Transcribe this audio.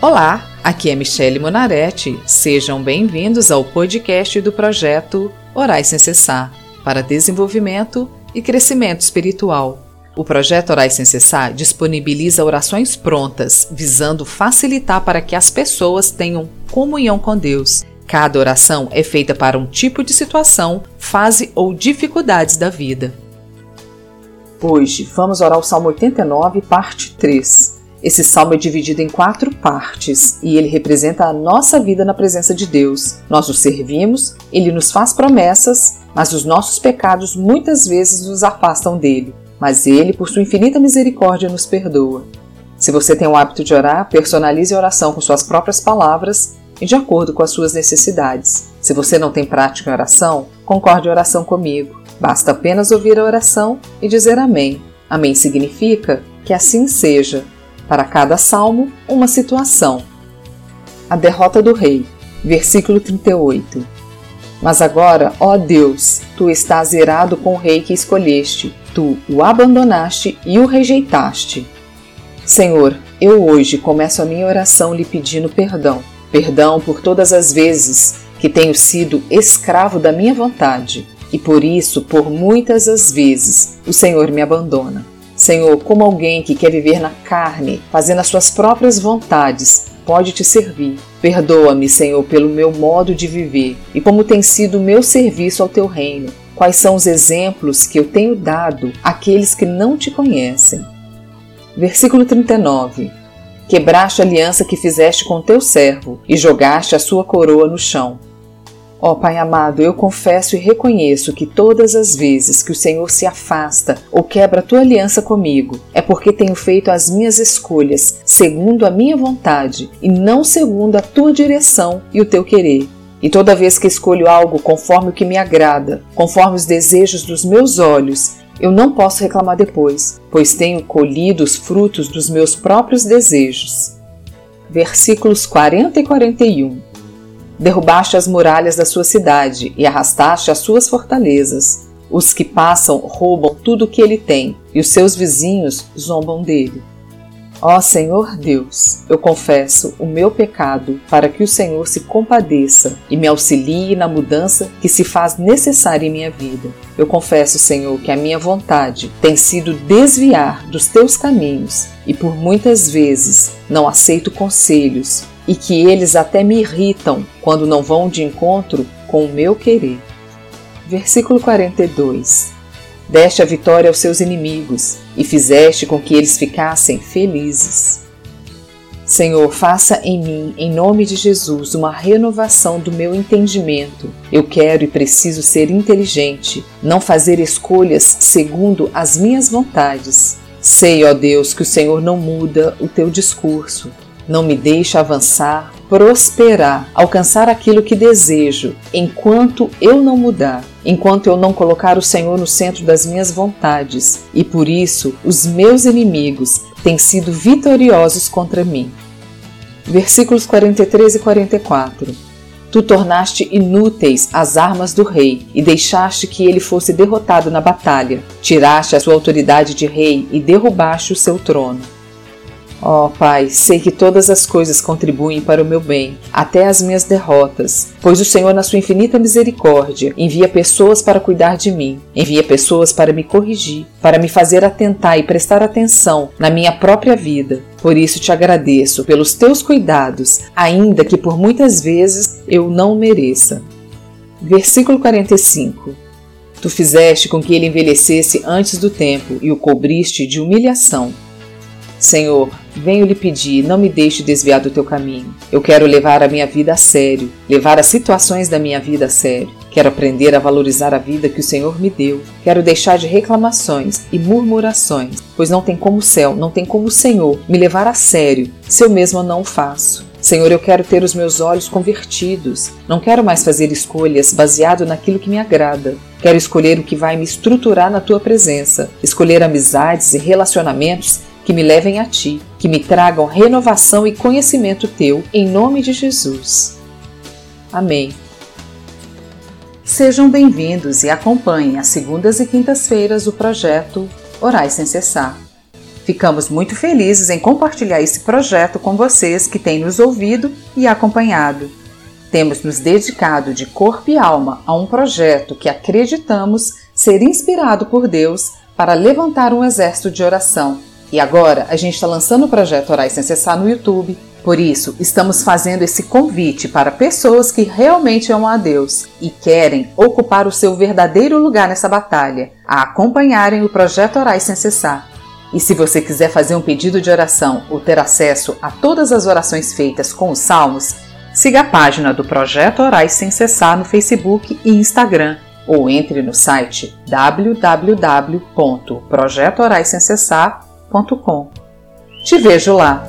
Olá, aqui é Michele Monaretti. Sejam bem-vindos ao podcast do projeto Orais Sem Cessar para desenvolvimento e crescimento espiritual. O projeto Orais Sem Cessar disponibiliza orações prontas, visando facilitar para que as pessoas tenham comunhão com Deus. Cada oração é feita para um tipo de situação, fase ou dificuldades da vida. Hoje vamos orar o Salmo 89, parte 3. Esse salmo é dividido em quatro partes e ele representa a nossa vida na presença de Deus. Nós o servimos, ele nos faz promessas, mas os nossos pecados muitas vezes nos afastam dele. Mas ele, por sua infinita misericórdia, nos perdoa. Se você tem o hábito de orar, personalize a oração com suas próprias palavras e de acordo com as suas necessidades. Se você não tem prática em oração, concorde a oração comigo. Basta apenas ouvir a oração e dizer Amém. Amém significa que assim seja para cada salmo, uma situação. A derrota do rei, versículo 38. Mas agora, ó Deus, tu estás irado com o rei que escolheste, tu o abandonaste e o rejeitaste. Senhor, eu hoje começo a minha oração lhe pedindo perdão. Perdão por todas as vezes que tenho sido escravo da minha vontade, e por isso, por muitas as vezes, o Senhor me abandona. Senhor, como alguém que quer viver na carne, fazendo as suas próprias vontades, pode te servir. Perdoa-me, Senhor, pelo meu modo de viver e como tem sido o meu serviço ao teu reino. Quais são os exemplos que eu tenho dado àqueles que não te conhecem? Versículo 39. Quebraste a aliança que fizeste com teu servo e jogaste a sua coroa no chão. Ó Pai amado, eu confesso e reconheço que todas as vezes que o Senhor se afasta ou quebra a tua aliança comigo, é porque tenho feito as minhas escolhas segundo a minha vontade e não segundo a tua direção e o teu querer. E toda vez que escolho algo conforme o que me agrada, conforme os desejos dos meus olhos, eu não posso reclamar depois, pois tenho colhido os frutos dos meus próprios desejos. Versículos 40 e 41 Derrubaste as muralhas da sua cidade e arrastaste as suas fortalezas. Os que passam roubam tudo o que ele tem, e os seus vizinhos zombam dele. Ó Senhor Deus, eu confesso o meu pecado para que o Senhor se compadeça e me auxilie na mudança que se faz necessária em minha vida. Eu confesso, Senhor, que a minha vontade tem sido desviar dos teus caminhos e por muitas vezes não aceito conselhos e que eles até me irritam quando não vão de encontro com o meu querer. Versículo 42 Deste a vitória aos seus inimigos e fizeste com que eles ficassem felizes. Senhor, faça em mim, em nome de Jesus, uma renovação do meu entendimento. Eu quero e preciso ser inteligente, não fazer escolhas segundo as minhas vontades. Sei, ó Deus, que o Senhor não muda o teu discurso, não me deixa avançar, prosperar, alcançar aquilo que desejo, enquanto eu não mudar, enquanto eu não colocar o Senhor no centro das minhas vontades. E por isso, os meus inimigos têm sido vitoriosos contra mim. Versículos 43 e 44. Tu tornaste inúteis as armas do rei e deixaste que ele fosse derrotado na batalha. Tiraste a sua autoridade de rei e derrubaste o seu trono. Ó oh, Pai, sei que todas as coisas contribuem para o meu bem, até as minhas derrotas, pois o Senhor, na sua infinita misericórdia, envia pessoas para cuidar de mim, envia pessoas para me corrigir, para me fazer atentar e prestar atenção na minha própria vida. Por isso te agradeço pelos teus cuidados, ainda que por muitas vezes eu não mereça. Versículo 45 Tu fizeste com que ele envelhecesse antes do tempo e o cobriste de humilhação. Senhor, venho lhe pedir, não me deixe desviar do teu caminho. Eu quero levar a minha vida a sério, levar as situações da minha vida a sério. Quero aprender a valorizar a vida que o Senhor me deu. Quero deixar de reclamações e murmurações, pois não tem como o céu, não tem como o Senhor me levar a sério se eu mesmo não o faço. Senhor, eu quero ter os meus olhos convertidos. Não quero mais fazer escolhas baseado naquilo que me agrada. Quero escolher o que vai me estruturar na tua presença, escolher amizades e relacionamentos que me levem a ti, que me tragam renovação e conhecimento teu, em nome de Jesus. Amém. Sejam bem-vindos e acompanhem às segundas e quintas-feiras o projeto Orais Sem Cessar. Ficamos muito felizes em compartilhar esse projeto com vocês que têm nos ouvido e acompanhado. Temos nos dedicado de corpo e alma a um projeto que acreditamos ser inspirado por Deus para levantar um exército de oração. E agora a gente está lançando o projeto Orais Sem Cessar no YouTube. Por isso, estamos fazendo esse convite para pessoas que realmente amam a Deus e querem ocupar o seu verdadeiro lugar nessa batalha, a acompanharem o projeto Orais Sem Cessar. E se você quiser fazer um pedido de oração ou ter acesso a todas as orações feitas com os salmos, Siga a página do Projeto Orais Sem Cessar no Facebook e Instagram ou entre no site www.projetoraissemcessar.com. Te vejo lá!